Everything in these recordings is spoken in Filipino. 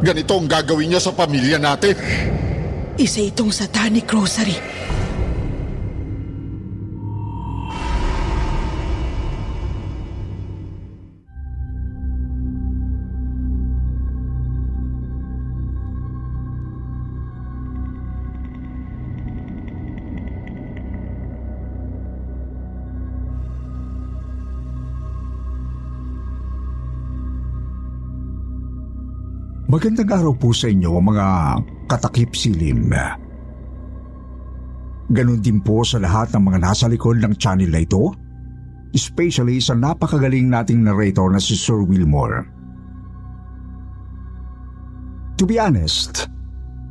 Ganito ang gagawin niya sa pamilya natin. Isa itong satanic rosary. Magandang araw po sa inyo mga katakip silim. Ganon din po sa lahat ng mga nasa likod ng channel na ito, especially sa napakagaling nating narrator na si Sir Wilmore. To be honest,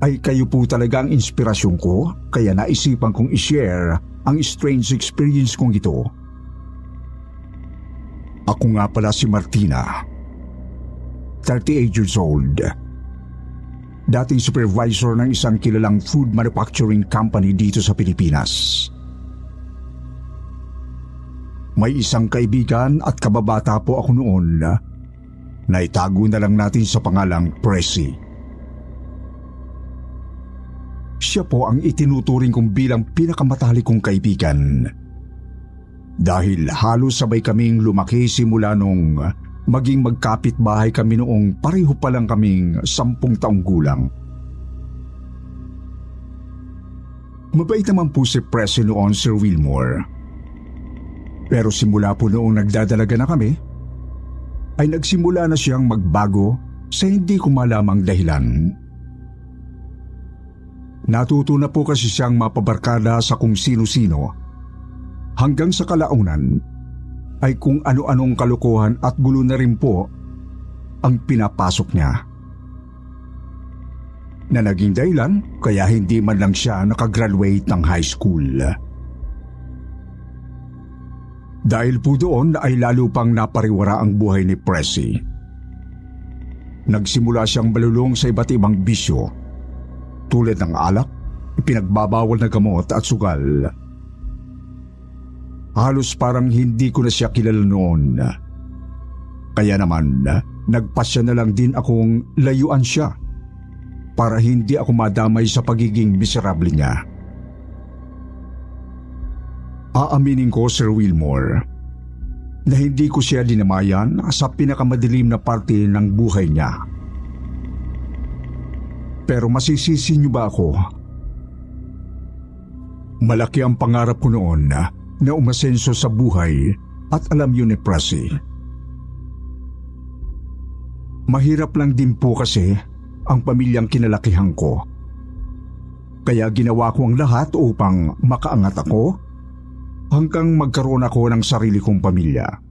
ay kayo po talaga ang inspirasyon ko kaya naisipan kong i-share ang strange experience kong ito. Ako nga pala si Martina. 38 years old. Dating supervisor ng isang kilalang food manufacturing company dito sa Pilipinas. May isang kaibigan at kababata po ako noon na itago na lang natin sa pangalang Presi. Siya po ang itinuturing kong bilang pinakamatali kong kaibigan. Dahil halos sabay kaming lumaki simula nung maging magkapit bahay kami noong pareho pa lang kaming sampung taong gulang. Mabait naman po si Presi noon, Sir Wilmore. Pero simula po noong nagdadalaga na kami, ay nagsimula na siyang magbago sa hindi ko malamang dahilan. Natuto na po kasi siyang mapabarkada sa kung sino-sino hanggang sa kalaunan ay kung ano-anong kalukuhan at gulo na rin po ang pinapasok niya. Na naging dahilan kaya hindi man lang siya nakagraduate ng high school. Dahil po doon ay lalo pang napariwara ang buhay ni Presi. Nagsimula siyang balulong sa iba't ibang bisyo tulad ng alak, pinagbabawal na gamot at sugal. Halos parang hindi ko na siya kilala noon. Kaya naman, nagpasya na lang din akong layuan siya para hindi ako madamay sa pagiging miserable niya. Aaminin ko, Sir Wilmore, na hindi ko siya dinamayan sa pinakamadilim na parte ng buhay niya. Pero masisisi niyo ba ako? Malaki ang pangarap ko noon na, na umasenso sa buhay at alam yun ni Prasi. Mahirap lang din po kasi ang pamilyang kinalakihan ko. Kaya ginawa ko ang lahat upang makaangat ako hanggang magkaroon ako ng sarili kong pamilya.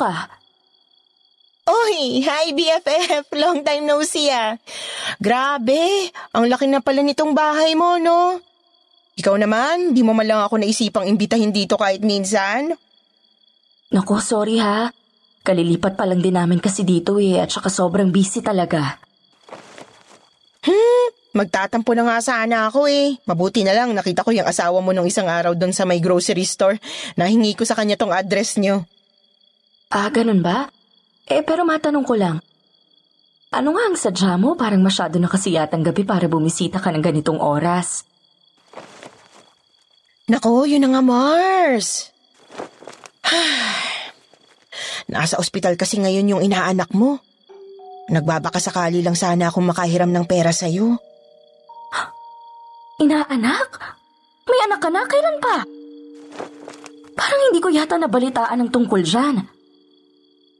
Ka. Oy, hi BFF! Long time no see ah. Grabe, ang laki na pala nitong bahay mo, no? Ikaw naman, di mo man lang ako naisipang imbitahin dito kahit minsan. Naku, sorry ha. Kalilipat pa lang din namin kasi dito eh at saka sobrang busy talaga. Hmm, magtatampo na nga sana ako eh. Mabuti na lang nakita ko yung asawa mo nung isang araw doon sa may grocery store. Nahingi ko sa kanya tong address niyo. Ah, ganun ba? Eh, pero matanong ko lang. Ano nga ang sadya mo? Parang masyado na kasi yatang gabi para bumisita ka ng ganitong oras. Nako, yun na nga Mars. Nasa ospital kasi ngayon yung inaanak mo. Nagbabaka sakali lang sana akong makahiram ng pera sa'yo. Inaanak? May anak ka na? Kailan pa? Parang hindi ko yata nabalitaan ng tungkol dyan.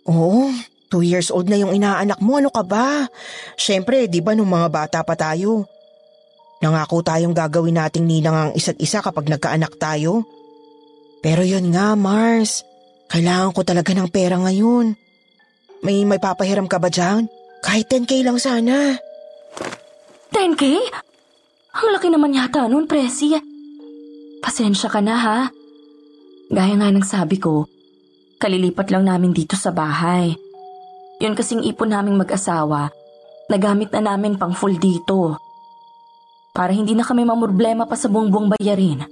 Oo, two years old na yung inaanak mo. Ano ka ba? Siyempre, di ba nung mga bata pa tayo? Nangako tayong gagawin nating ninang ang isa't isa kapag nagkaanak tayo. Pero yun nga, Mars. Kailangan ko talaga ng pera ngayon. May may papahiram ka ba dyan? Kahit 10k lang sana. 10K? Ang laki naman yata nun, Presi. Pasensya ka na ha. Gaya nga ng sabi ko, kalilipat lang namin dito sa bahay. Yun kasing ipon naming mag-asawa, nagamit na namin pang full dito. Para hindi na kami mamroblema pa sa buong-buong bayarin.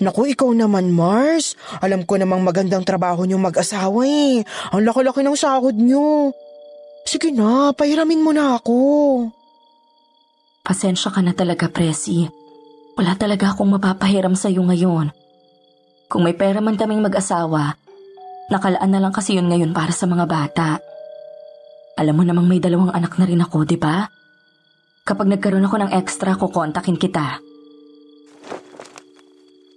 Naku, ikaw naman, Mars. Alam ko namang magandang trabaho niyo mag-asawa eh. Ang laki-laki ng sahod niyo. Sige na, pahiramin mo na ako. Pasensya ka na talaga, Presi. Wala talaga akong mapapahiram sa iyo ngayon. Kung may pera man kaming mag-asawa, nakalaan na lang kasi yun ngayon para sa mga bata. Alam mo namang may dalawang anak na rin ako, di ba? Kapag nagkaroon ako ng extra, kukontakin kita.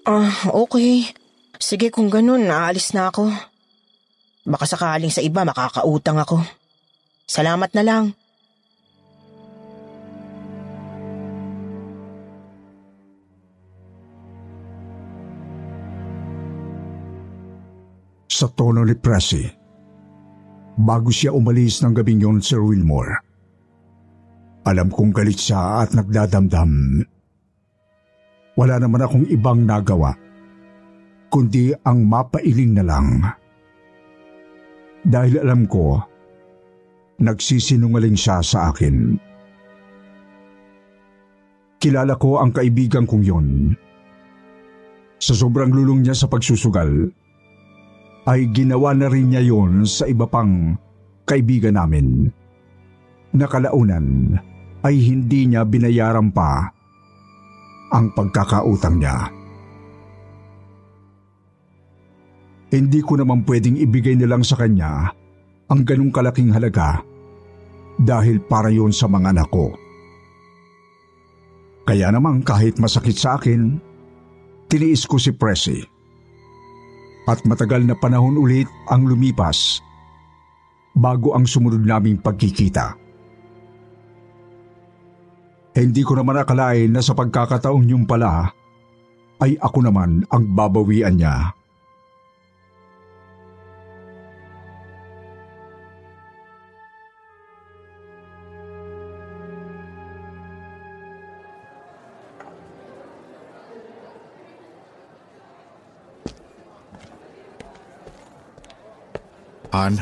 Ah, okay. Sige kung ganun, aalis na ako. Baka sakaling sa iba makakautang ako. Salamat na lang. Sa tono ni Pressy, bago siya umalis ng gabing yon, Sir Wilmore, alam kong galit siya at nagdadamdam. Wala naman akong ibang nagawa, kundi ang mapailing na lang. Dahil alam ko, nagsisinungaling siya sa akin. Kilala ko ang kaibigan kong yon. Sa sobrang lulong niya sa pagsusugal, ay ginawa na rin niya yon sa iba pang kaibigan namin. Nakalaunan ay hindi niya binayaran pa ang pagkakautang niya. Hindi ko naman pwedeng ibigay na lang sa kanya ang ganong kalaking halaga dahil para yon sa mga anak ko. Kaya naman kahit masakit sa akin, tiniis ko si Pressy. At matagal na panahon ulit ang lumipas bago ang sumunod naming pagkikita. Hindi ko naman akalain na sa pagkakataong yung pala ay ako naman ang babawian niya. Han,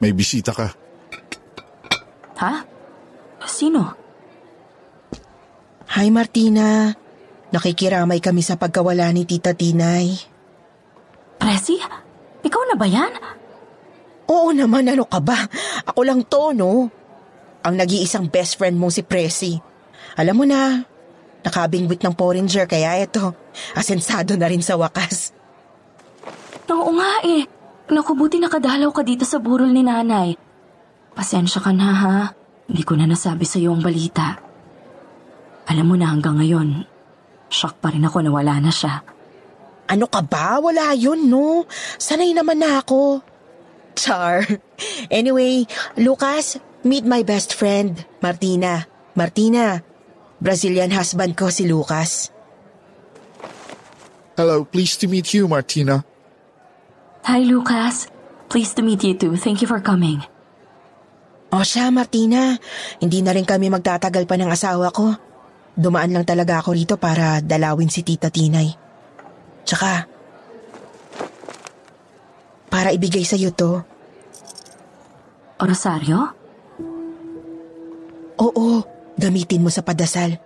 may bisita ka. Ha? Sino? Hi Martina, nakikiramay kami sa pagkawala ni Tita Tinay. Presi? Ikaw na ba yan? Oo naman, ano ka ba? Ako lang to, no? Ang nag-iisang best friend mong si Presi. Alam mo na, nakabingwit ng Porringer kaya ito, asensado na rin sa wakas. Oo nga eh. Naku, buti nakadalaw ka dito sa burol ni nanay. Pasensya ka na ha. Hindi ko na nasabi sa iyo ang balita. Alam mo na hanggang ngayon, shock pa rin ako na wala na siya. Ano ka ba? Wala yun, no? Sanay naman na ako. Char. Anyway, Lucas, meet my best friend, Martina. Martina, Brazilian husband ko si Lucas. Hello, pleased to meet you, Martina. Hi, Lucas. Pleased to meet you too. Thank you for coming. O siya, Martina. Hindi na rin kami magtatagal pa ng asawa ko. Dumaan lang talaga ako rito para dalawin si Tita Tinay. Tsaka, para ibigay sa'yo to. O Rosario? Oo, gamitin mo sa padasal.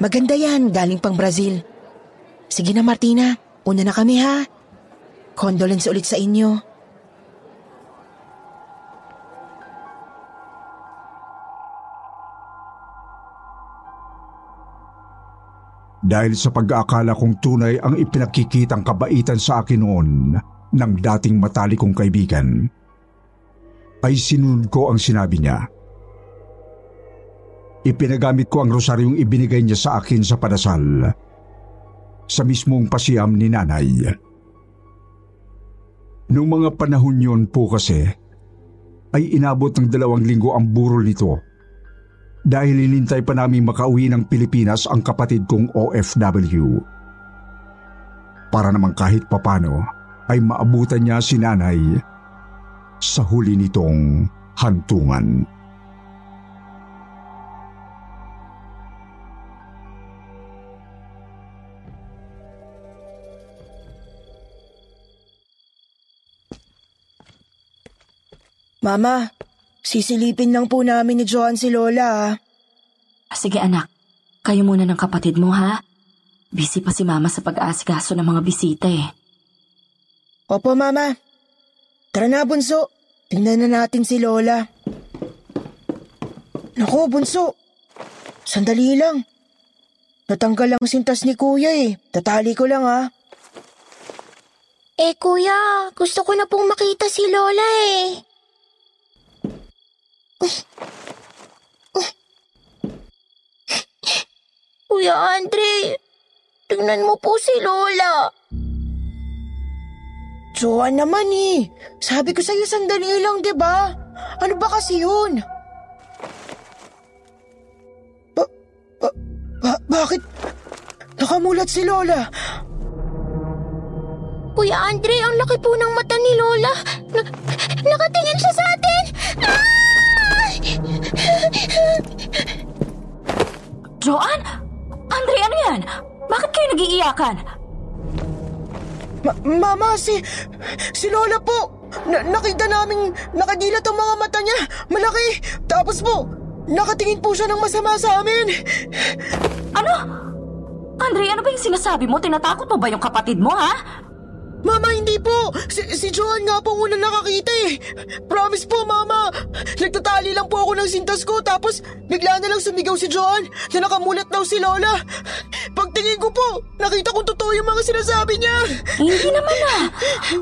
Maganda yan, galing pang Brazil. Sige na Martina, una na kami ha. Condolence ulit sa inyo. Dahil sa pag-aakala kong tunay ang ipinakikitang kabaitan sa akin noon ng dating matali kong kaibigan, ay sinunod ko ang sinabi niya. ipinagamit ko ang rosaryong ibinigay niya sa akin sa padasal. Sa mismong pasiyam ni nanay. Noong mga panahon yon po kasi, ay inabot ng dalawang linggo ang burol nito dahil hinintay pa namin makauwi ng Pilipinas ang kapatid kong OFW. Para naman kahit papano ay maabutan niya si nanay sa huli nitong hantungan. Mama, sisilipin lang po namin ni Joan si Lola. ah. Sige anak, kayo muna ng kapatid mo ha. Busy pa si mama sa pag-aasikaso ng mga bisita eh. Opo, Mama. Tara na, Bunso. Tingnan na natin si Lola. Naku, Bunso. Sandali lang. Natanggal ang sintas ni Kuya eh. Tatali ko lang ah. Eh kuya, gusto ko na pong makita si Lola eh. Kuya Andre, tingnan mo po si Lola. Joan naman eh. Sabi ko sa'yo sandali lang, di ba? Ano ba kasi yun? Ba, ba, ba- bakit nakamulat si Lola? Kuya Andre, ang laki po ng mata ni Lola. Na- nakatingin siya sa atin. Ah! Joan? Andre, ano yan? Bakit kayo nag-iiyakan? Ma- Mama, si... Si Lola po! Na- nakita naming nakadilat ang mga mata niya. Malaki. Tapos po, nakatingin po siya ng masama sa amin. Ano? Andre, ano ba yung sinasabi mo? Tinatakot mo ba yung kapatid mo, ha? Mama, hindi po! Si, si Joan nga po unang nakakita eh! Promise po, Mama! Nagtatali lang po ako ng sintas ko tapos bigla na lang sumigaw si Joan na nakamulat daw si Lola. Pagtingin ko po, nakita kong totoo yung mga sinasabi niya. Hindi naman ah.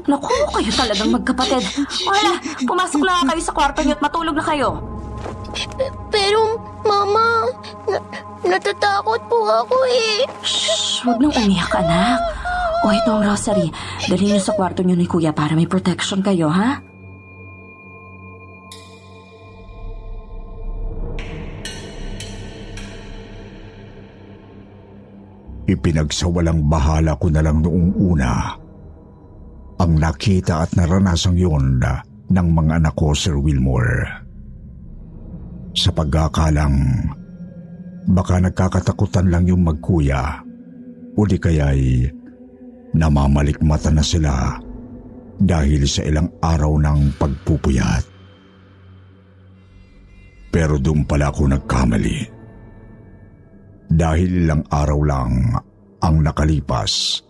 Naku, kayo talagang magkapatid. Wala, pumasok na kayo sa kwarto niyo at matulog na kayo. Pero, Mama, na- natatakot po ako eh. Shh, huwag nang umiyak, anak. O ito ang rosary. Dalhin niyo sa kwarto niyo ni Kuya para may protection kayo, ha? Ipinagsawalang bahala ko na lang noong una ang nakita at naranasang yon ng mga anak ko, Sir Wilmore. Sa pagkakalang baka nagkakatakutan lang yung magkuya o di kaya'y namamalikmata na sila dahil sa ilang araw ng pagpupuyat. Pero doon pala ako nagkamali dahil ilang araw lang ang nakalipas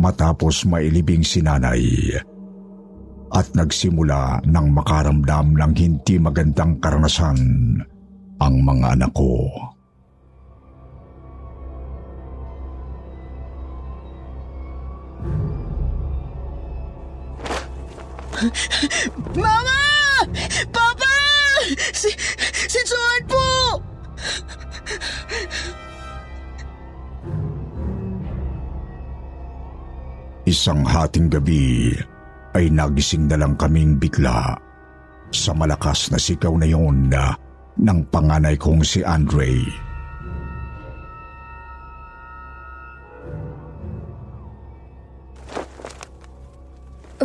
matapos mailibing si nanay at nagsimula ng makaramdam ng hindi magandang karanasan ang mga anak ko. Mama! Papa! Si, si Joan po! Isang hating gabi ay nagising na lang kaming bigla sa malakas na sigaw na yon na ng panganay kong si Andre.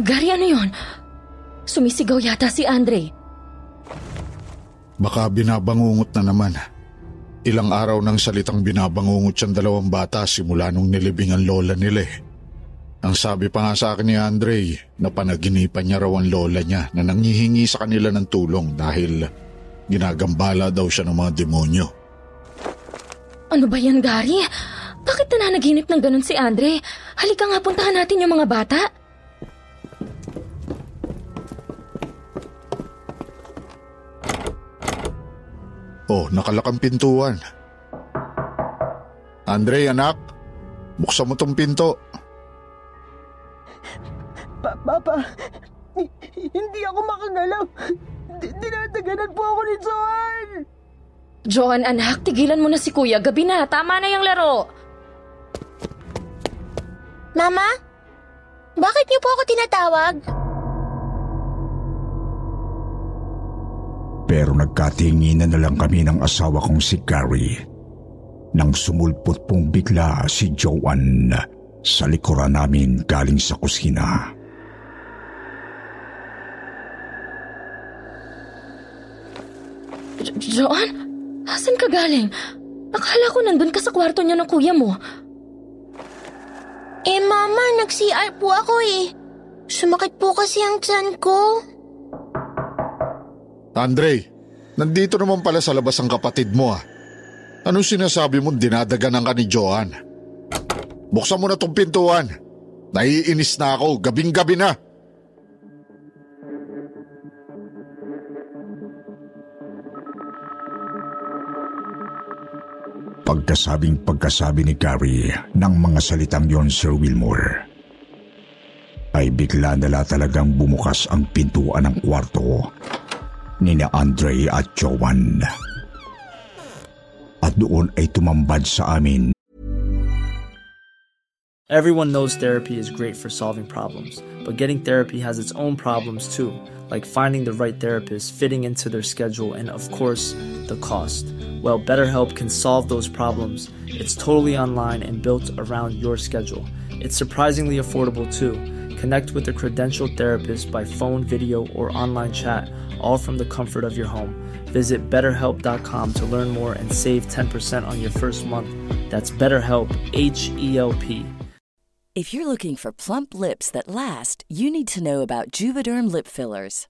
Gary, ano yun? Sumisigaw yata si Andre. Baka binabangungot na naman. Ilang araw nang salitang binabangungot siyang dalawang bata simula nung nilibing ang lola nila eh. Ang sabi pa nga sa akin ni Andre na panaginipan niya raw ang lola niya na nanghihingi sa kanila ng tulong dahil ginagambala daw siya ng mga demonyo. Ano ba yan, Gary? Bakit nananaginip ng ganun si Andre? Halika nga, puntahan natin yung mga bata. Oh, nakalakang pintuan. Andre, anak, buksan mo tong pinto. Pa- Papa, hi- hindi ako makagalaw. Di- Dinadaganan po ako ni Joan. Joan, anak, tigilan mo na si kuya. Gabi na, tama na yung laro. Mama? Bakit niyo po ako tinatawag? Pero nagkatinginan na lang kami ng asawa kong si Gary. Nang sumulpot pong bigla si Joanne sa likuran namin galing sa kusina. Jo- Joan? Asan ka galing? Akala ko nandun ka sa kwarto niyo ng kuya mo. Eh mama, nag-CR po ako eh. Sumakit po kasi ang tiyan ko. Andre, nandito naman pala sa labas ang kapatid mo ah. Anong sinasabi mo dinadaganan ka ni Joan? Buksan mo na tong pintuan. Naiinis na ako, gabing-gabi na. Pagkasabing pagkasabi ni Gary ng mga salitang yon Sir Wilmore, ay bigla nala talagang bumukas ang pintuan ng kwarto Andre at Joanne. At doon ay tumambad sa amin Everyone knows therapy is great for solving problems, but getting therapy has its own problems too, like finding the right therapist, fitting into their schedule, and of course, the cost. Well, BetterHelp can solve those problems. It's totally online and built around your schedule. It's surprisingly affordable too. Connect with a credentialed therapist by phone, video, or online chat, all from the comfort of your home. Visit betterhelp.com to learn more and save 10% on your first month. That's BetterHelp, H E L P. If you're looking for plump lips that last, you need to know about Juvederm lip fillers.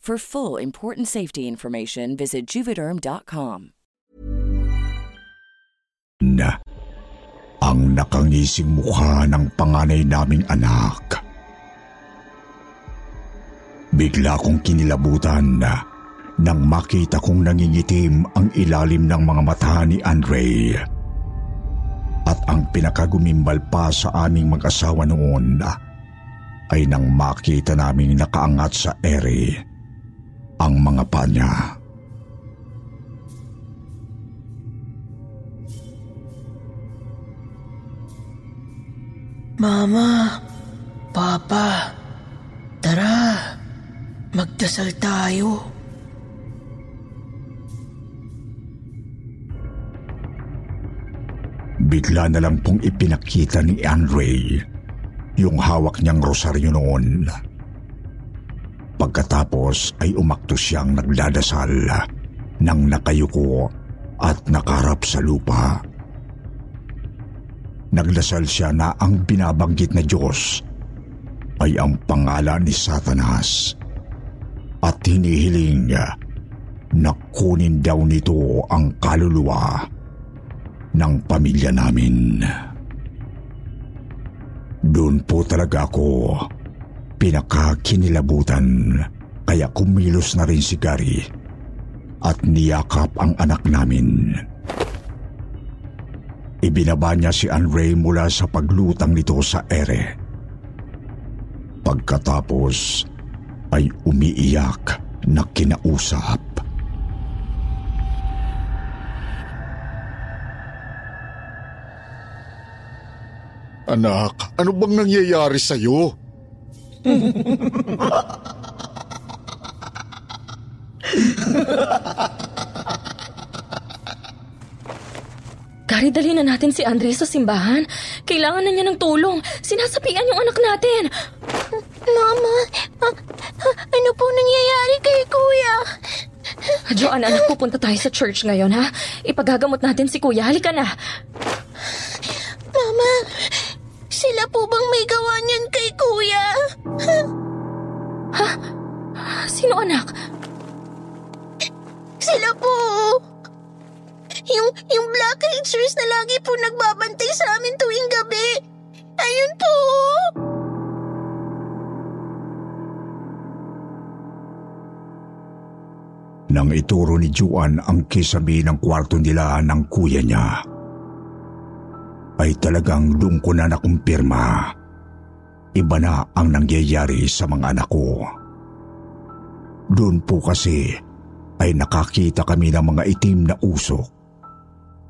For full important safety information, visit juvederm.com. na ang nakangising mukha ng panganay naming anak. Bigla kong kinilabutan na nang makita kong nangingitim ang ilalim ng mga mata ni Andre. At ang pinakagumimbal pa sa aming mag-asawa noon ay nang makita naming nakaangat sa ere ang mga pa niya. Mama, Papa, tara, magdasal tayo. Bigla na lang pong ipinakita ni Andre yung hawak niyang rosaryo noon. Pagkatapos ay umakto siyang nagdadasal nang nakayuko at nakarap sa lupa. Nagdasal siya na ang binabanggit na Diyos ay ang pangalan ni Satanas at hinihiling na kunin daw nito ang kaluluwa ng pamilya namin. Doon po talaga ako pinakakinilabutan kaya kumilos na rin si Gary at niyakap ang anak namin. Ibinaba niya si Andre mula sa paglutang nito sa ere. Pagkatapos ay umiiyak na kinausap. Anak, ano bang nangyayari sa'yo? Gary, dali na natin si Andre sa simbahan. Kailangan na niya ng tulong. Sinasapian yung anak natin. Mama, ah, ah, ano po nangyayari kay Kuya? Joanne, anak, pupunta tayo sa church ngayon, ha? Ipagagamot natin si Kuya. Halika na. Mama, sila po bang may gawa niyan kay Kuya? Ha? Sino anak? Sila po. Yung, yung Black Rangers na lagi po nagbabantay sa amin tuwing gabi. Ayun po. Nang ituro ni Juan ang kisabi ng kwarto nila ng kuya niya, ay talagang doon ko na nakumpirma. Iba na ang nangyayari sa mga anak ko. Doon po kasi ay nakakita kami ng mga itim na usok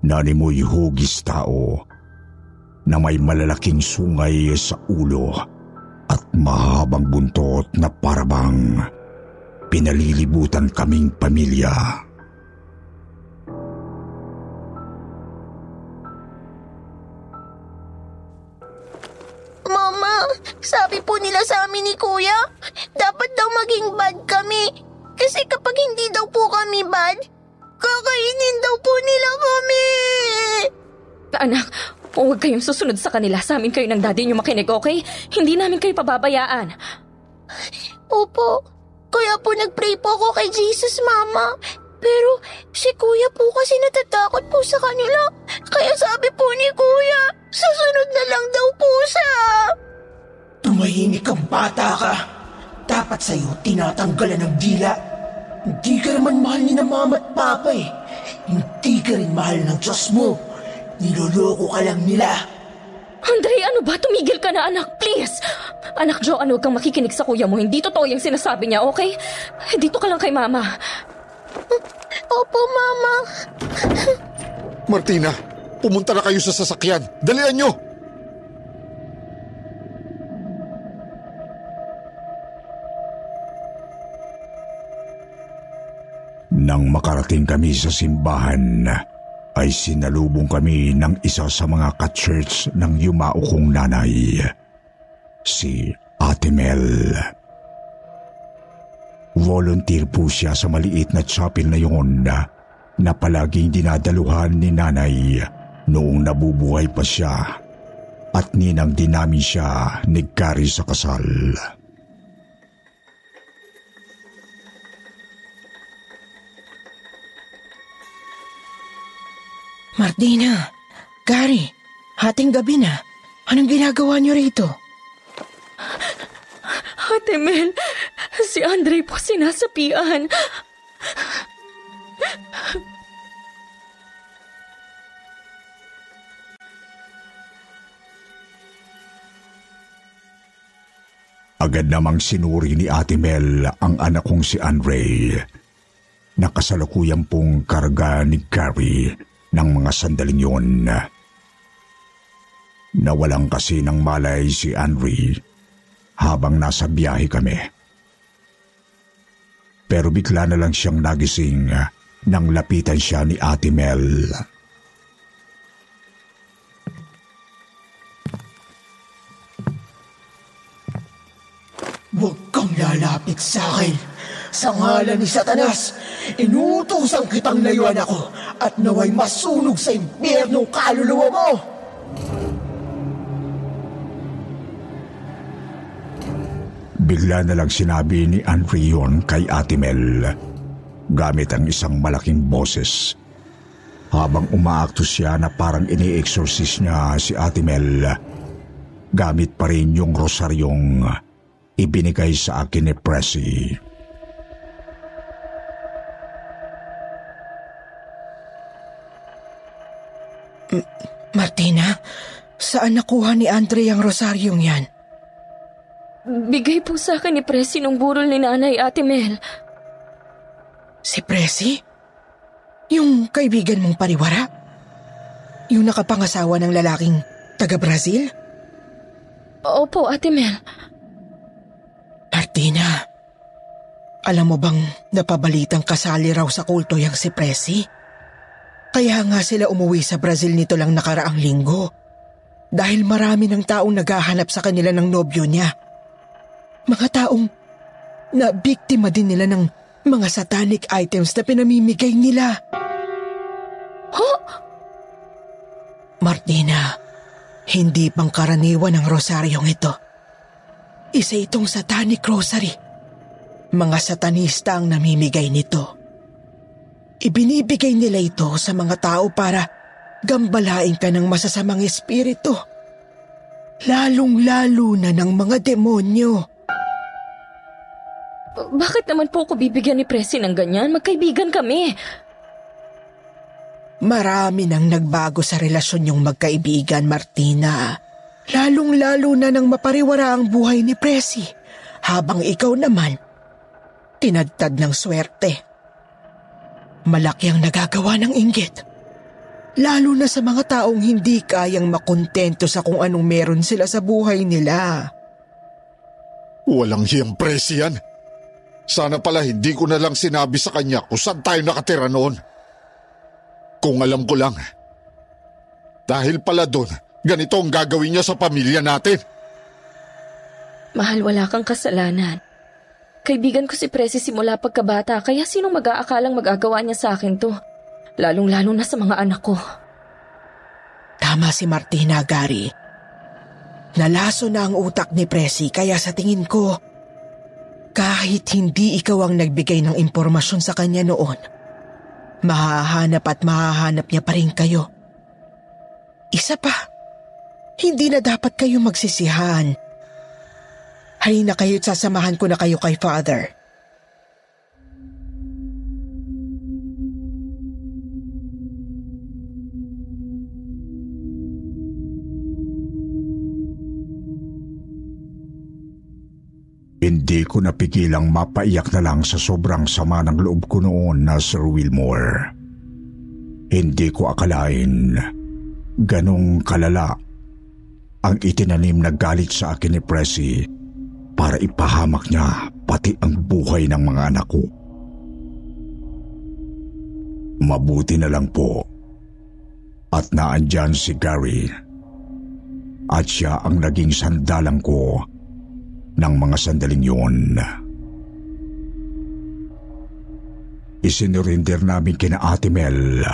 na animoy hugis tao na may malalaking sungay sa ulo at mahabang buntot na parabang pinalilibutan kaming pamilya. Sabi po nila sa amin ni Kuya, dapat daw maging bad kami. Kasi kapag hindi daw po kami bad, kakainin daw po nila kami. Anak, huwag kayong susunod sa kanila. Sa amin kayo ng daddy niyo makinig, okay? Hindi namin kayo pababayaan. Opo, kaya po nag-pray po ako kay Jesus, Mama. Pero si Kuya po kasi natatakot po sa kanila. Kaya sabi po ni Kuya, susunod na lang daw po siya. Tumahimik kang bata ka. Dapat sa'yo tinatanggalan ng dila. Hindi ka naman mahal ni na mama at papa eh. Hindi ka rin mahal ng Diyos mo. Niloloko ka lang nila. Andre, ano ba? Tumigil ka na, anak. Please. Anak Jo, ano, kang makikinig sa kuya mo. Hindi totoo yung sinasabi niya, okay? Dito ka lang kay mama. Opo, Mama. Martina, pumunta na kayo sa sasakyan. Dalian nyo! Nang makarating kami sa simbahan, ay sinalubong kami ng isa sa mga ka-church ng yumao kong nanay, si Ate Mel. Volunteer po siya sa maliit na chapel na yun na palaging dinadaluhan ni nanay noong nabubuhay pa siya at ninang din namin siya nagkari sa kasal. Martina, Gary, hating gabi na. Anong ginagawa niyo rito? Ate Mel, si Andre po sinasapian. Agad namang sinuri ni Ate Mel ang anak kong si Andre. Nakasalukuyan pong karga ni Gary ng mga sandaling yun. Nawalang kasi ng malay si Andre habang nasa biyahe kami. Pero bigla na lang siyang nagising nang lapitan siya ni Ate Mel. Huwag kang lalapit sa akin. Sa ngalan ni Satanas, inutusan kitang layuan ako at naway masunog sa impyerno kaluluwa mo. Bigla na lang sinabi ni Andre yun kay Ate Mel gamit ang isang malaking boses. Habang umaakto siya na parang ini-exorcise niya si Ate Mel, gamit pa rin yung rosaryong ibinigay sa akin ni Martina, saan nakuha ni Andre ang rosaryong yan? Bigay po sa akin ni Presi nung burol ni nanay, Ate Mel. Si Presi? Yung kaibigan mong pariwara? Yung nakapangasawa ng lalaking taga-Brazil? Opo, Ate Mel. Martina, alam mo bang napabalitang kasali raw sa kulto yang si Presi? Kaya nga sila umuwi sa Brazil nito lang nakaraang linggo. Dahil marami ng taong naghahanap sa kanila ng nobyo niya. Mga taong na biktima din nila ng mga satanic items na pinamimigay nila. Huh? Martina, hindi pangkaraniwan ang rosaryong ito. Isa itong satanic rosary. Mga satanista ang namimigay nito. Ibinibigay nila ito sa mga tao para gambalain ka ng masasamang espiritu. Lalong-lalo na ng mga demonyo. Bakit naman po ako bibigyan ni Presi ng ganyan? Magkaibigan kami. Marami nang nagbago sa relasyon yung magkaibigan, Martina. Lalong-lalo na nang mapariwara ang buhay ni Presi. Habang ikaw naman, tinagtad ng swerte. Malaki ang nagagawa ng inggit. Lalo na sa mga taong hindi kayang makontento sa kung anong meron sila sa buhay nila. Walang hiyang presi yan. Sana pala hindi ko na lang sinabi sa kanya kung saan tayo nakatira noon. Kung alam ko lang. Dahil pala doon, ganito ang gagawin niya sa pamilya natin. Mahal, wala kang kasalanan. Kaibigan ko si Presi simula pagkabata kaya sino mag-aakalang magagawa niya sa akin to? Lalong-lalo na sa mga anak ko. Tama si Martina, Gary. Nalaso na ang utak ni Presi kaya sa tingin ko, kahit hindi ikaw ang nagbigay ng impormasyon sa kanya noon, mahahanap at mahahanap niya pa rin kayo. Isa pa, hindi na dapat kayo magsisihan. Halina kayo't sasamahan ko na kayo kay Father. Hindi ko napigilang mapaiyak na lang sa sobrang sama ng loob ko noon na Sir Wilmore. Hindi ko akalain ganong kalala ang itinanim na galit sa akin ni Presi para ipahamak niya pati ang buhay ng mga anak ko. Mabuti na lang po at naandyan si Gary at siya ang naging sandalang ko ng mga sandaling yun. Isinurinder namin kina Ate Mel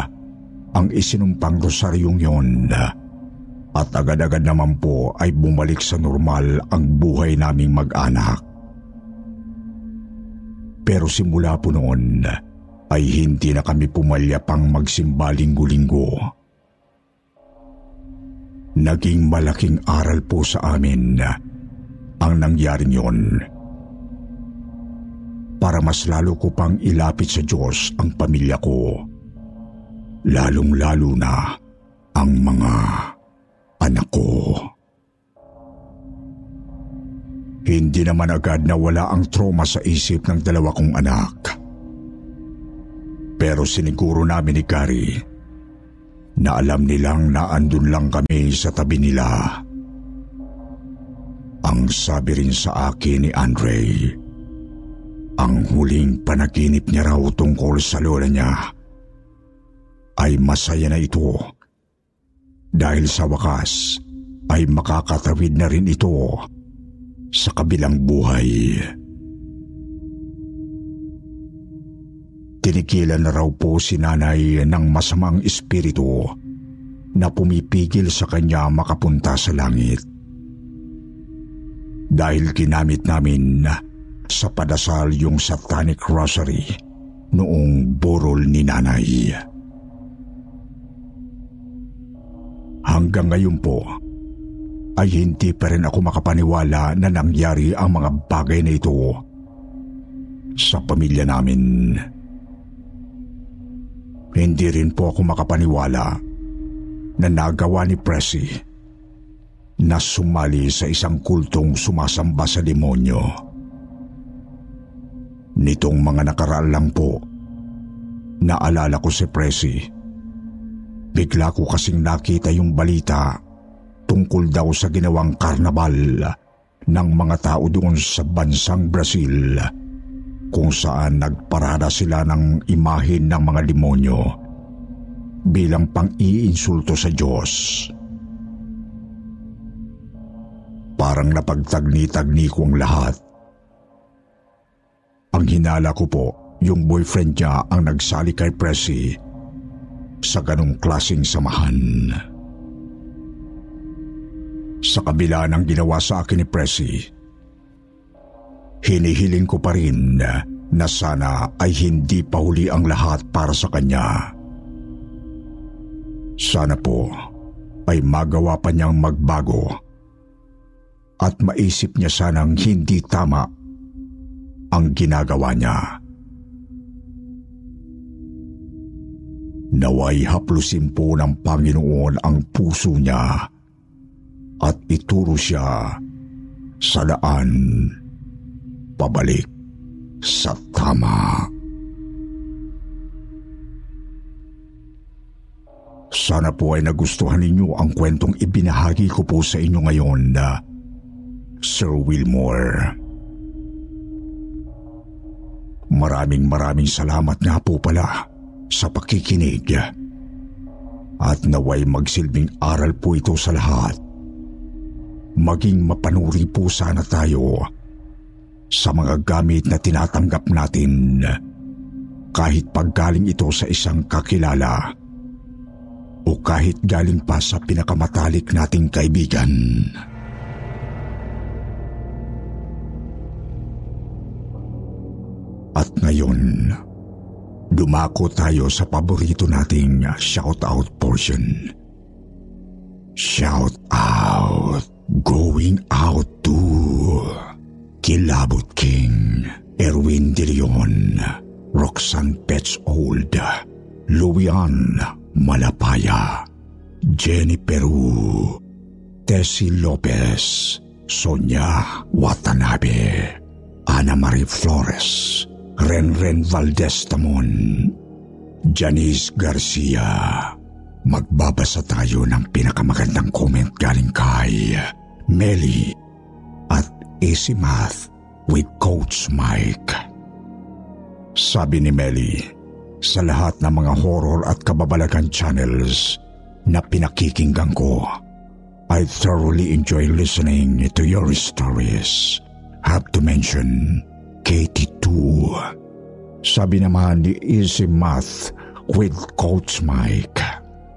ang isinumpang rosaryong yon at agad-agad naman po ay bumalik sa normal ang buhay naming mag-anak. Pero simula po noon ay hindi na kami pumalya pang magsimba linggo-linggo. Naging malaking aral po sa amin ang nangyaring yon. Para mas lalo ko pang ilapit sa Diyos ang pamilya ko. Lalong-lalo na ang mga anak ko. Hindi naman agad nawala ang trauma sa isip ng dalawa kong anak. Pero siniguro namin ni Gary na alam nilang naandun lang kami sa tabi nila. Ang sabi rin sa akin ni Andre, ang huling panaginip niya raw tungkol sa lola niya ay masaya na ito dahil sa wakas ay makakatawid na rin ito sa kabilang buhay. Tinikilan na raw po si nanay ng masamang espiritu na pumipigil sa kanya makapunta sa langit. Dahil ginamit namin sa padasal yung satanic rosary noong burol ni nanay. Hanggang ngayon po, ay hindi pa rin ako makapaniwala na nangyari ang mga bagay na ito sa pamilya namin. Hindi rin po ako makapaniwala na nagawa ni Presi na sumali sa isang kultong sumasamba sa demonyo. Nitong mga nakaraan lang po, naalala ko si Presi. Bigla ko kasing nakita yung balita tungkol daw sa ginawang karnabal ng mga tao doon sa bansang Brazil kung saan nagparada sila ng imahin ng mga demonyo bilang pang-iinsulto sa Diyos. Parang napagtagni-tagni ko ang lahat. Ang hinala ko po, yung boyfriend niya ang nagsali kay Presi sa ganong klasing samahan. Sa kabila ng ginawa sa akin ni Presi, hinihiling ko pa rin na sana ay hindi pa huli ang lahat para sa kanya. Sana po ay magawa pa niyang magbago at maisip niya sanang hindi tama ang ginagawa niya. Naway haplusin po ng Panginoon ang puso niya at ituro siya sa daan pabalik sa tama. Sana po ay nagustuhan ninyo ang kwentong ibinahagi ko po sa inyo ngayon na Sir Wilmore. Maraming maraming salamat nga po pala sa pakikinig. At naway magsilbing aral po ito sa lahat. Maging mapanuri po sana tayo sa mga gamit na tinatanggap natin kahit paggaling ito sa isang kakilala o kahit galing pa sa pinakamatalik nating kaibigan. At ngayon, dumako tayo sa paborito nating shout-out portion. Shout out, going out to Kilabot King, Erwin De Leon, Roxanne Petzold, Luian Malapaya, Jenny Peru, Tessie Lopez, Sonia Watanabe, Ana Marie Flores, Renren Valdez Tamon, Janice Garcia. Magbabasa tayo ng pinakamagandang comment galing kay Melly at Easy Math with Coach Mike. Sabi ni Melly, sa lahat ng mga horror at kababalagan channels na pinakikinggan ko. I thoroughly enjoy listening to your stories. Have to mention Katie too. Sabi naman ni Easy Math with Coach Mike.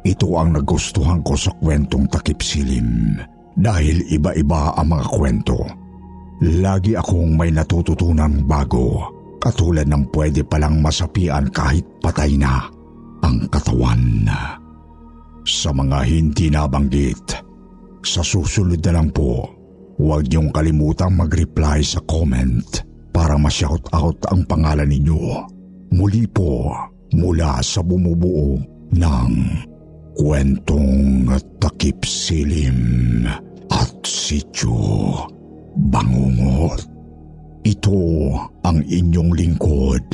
Ito ang nagustuhan ko sa kwentong takip silim dahil iba-iba ang mga kwento. Lagi akong may natututunan bago Katulad ng pwede palang masapian kahit patay na ang katawan. Sa mga hindi nabanggit, sa susunod na lang po, huwag niyong kalimutang mag-reply sa comment para ma-shout out ang pangalan ninyo. Muli po mula sa bumubuo ng kwentong takip silim at sityo bangungot. Ito ang inyong lingkod.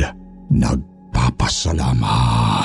Nagpapasalamat.